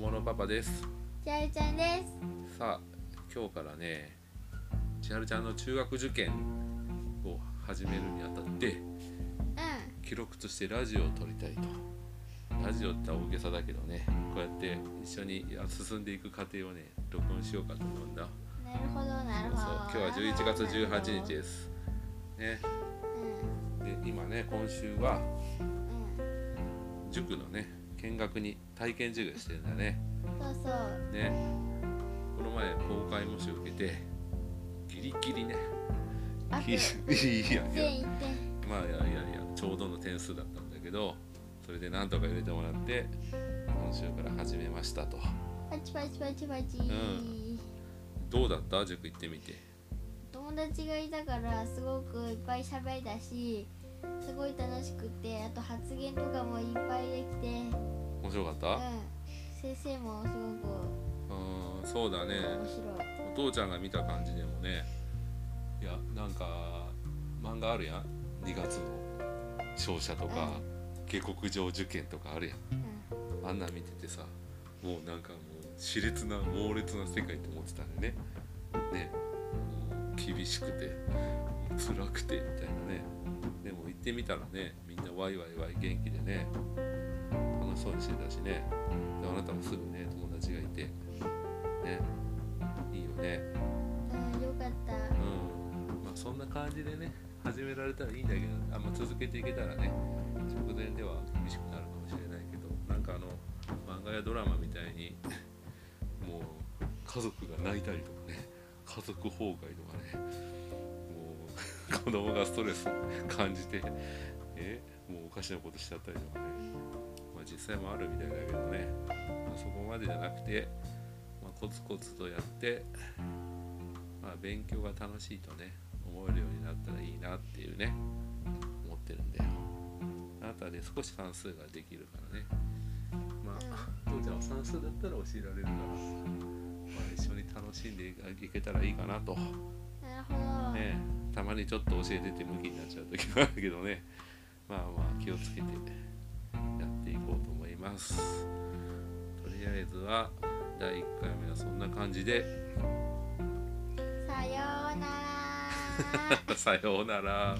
友のパパです。ちはるちゃんです。さあ今日からね千春ちゃんの中学受験を始めるにあたってう記録としてラジオを撮りたいと。ラジオって大げさだけどねこうやって一緒に進んでいく過程をね録音しようかと思うんだ。んなるほどなるほど。そう今日は11月18日です。ね。で今ね今週はうん。塾のね見学に体験授業してるんだねそうそうねこの前公開模試を受けてギリギリねあとい。やいやい。やまあいやい。やいやちょうどの点数だったんだけどそれでなんとか入れてもらって今週から始めましたとパチパチパチパチ、んどうだった塾行ってみて友達がい。たからすごくい。っぱい喋れたしすごい楽しくてあと発言とかもい。っぱいできて面白かった？うん。先生もすうんそうだごくね。面白い、お父ちゃんが見た感じでもね。いやなんか漫画あるやん？2月の。勝者とか下克上受験とかあるやん。うん。あんなん見ててさもうなんかもう熾烈な猛烈な世界って思ってたんでね。ね。厳しくて辛くてみたいなね。でも行ってみたらねみんなワイワイワイ元気でね楽しそうにしてたしね。であなたもすぐね友達がいて。ね。いいよね。うん、よかった。うん。まあそんな感じでね始められたらいいんだけどあんま続けていけたらね直前では厳しくなるかもしれないけどなんかあの漫画やドラマみたいにもう家族が泣いたりとかね家族崩壊とかねもう子供がストレス感じてえもうおかしなことしちゃったりとかねまあ実際もあるみたいだけどね、まあ、そこまでじゃなくて、まあ、コツコツとやってまあ、勉強が楽しいとね思えるようになったらいいなっていうね思ってるんだよ。あなたで少し算数ができるからね。まあ父ちゃんは算数だったら教えられるから、まあ、一緒に楽しんでいけたらいいかなと。ねたまにちょっと教えてて向きになっちゃう時もあるけどね。まあまあ気をつけてていこうと思います。とりあえずは第1回目はそんな感じで。さようなら。さようなら。